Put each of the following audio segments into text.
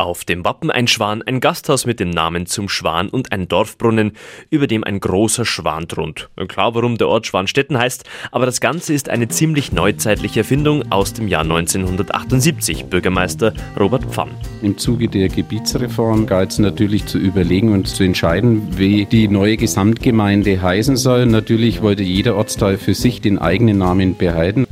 Auf dem Wappen ein Schwan, ein Gasthaus mit dem Namen zum Schwan und ein Dorfbrunnen, über dem ein großer Schwan thront. Klar, warum der Ort Schwanstetten heißt, aber das Ganze ist eine ziemlich neuzeitliche Erfindung aus dem Jahr 1978, Bürgermeister Robert Pfann. Im Zuge der Gebietsreform galt es natürlich zu überlegen und zu entscheiden, wie die neue Gesamtgemeinde heißen soll. Natürlich wollte jeder Ortsteil für sich den eigenen Namen behalten.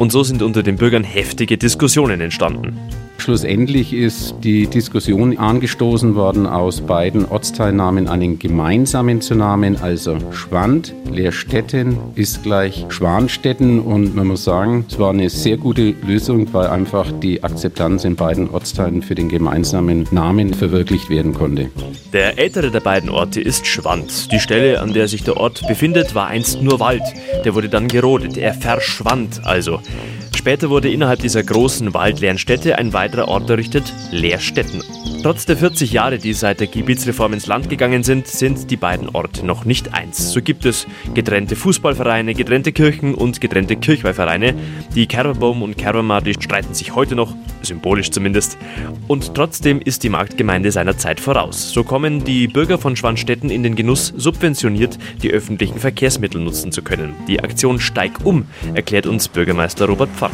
Und so sind unter den Bürgern heftige Diskussionen entstanden. Schlussendlich ist die Diskussion angestoßen worden, aus beiden Ortsteilnamen einen gemeinsamen zu nehmen, also Schwand, Leerstetten ist gleich Schwanstetten und man muss sagen, es war eine sehr gute Lösung, weil einfach die Akzeptanz in beiden Ortsteilen für den gemeinsamen Namen verwirklicht werden konnte. Der ältere der beiden Orte ist Schwand. Die Stelle, an der sich der Ort befindet, war einst nur Wald. Der wurde dann gerodet. Er verschwand also. Später wurde innerhalb dieser großen waldleeren Städte ein weiterer Ort errichtet, Leerstetten. Trotz der 40 Jahre, die seit der Gebietsreform ins Land gegangen sind, sind die beiden Orte noch nicht eins. So gibt es getrennte Fußballvereine, getrennte Kirchen und getrennte Kirchweihvereine. Die Kerberbaum und Kerbermar, die streiten sich heute noch, symbolisch zumindest. Und trotzdem ist die Marktgemeinde seiner Zeit voraus. So kommen die Bürger von Schwanstetten in den Genuss, subventioniert die öffentlichen Verkehrsmittel nutzen zu können. Die Aktion Steig um, erklärt uns Bürgermeister Robert Pfann.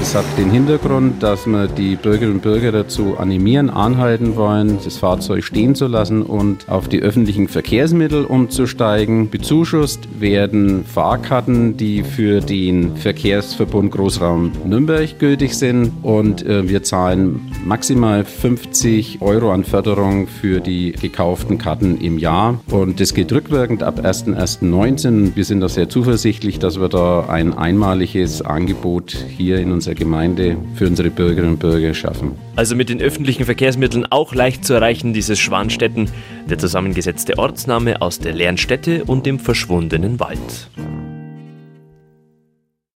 Das hat den Hintergrund, dass wir die Bürgerinnen und Bürger dazu animieren, anhalten wollen, das Fahrzeug stehen zu lassen und auf die öffentlichen Verkehrsmittel umzusteigen. Bezuschusst werden Fahrkarten, die für den Verkehrsverbund Großraum Nürnberg gültig sind und äh, wir zahlen maximal 50 Euro an Förderung für die gekauften Karten im Jahr und das geht rückwirkend ab 1.1.19. Wir sind da sehr zuversichtlich, dass wir da ein einmaliges Angebot hier in unserer Gemeinde für unsere Bürgerinnen und Bürger schaffen. Also mit den öffentlichen Verkehrsmitteln auch leicht zu erreichen, dieses Schwanstetten, der zusammengesetzte Ortsname aus der leeren Stätte und dem verschwundenen Wald.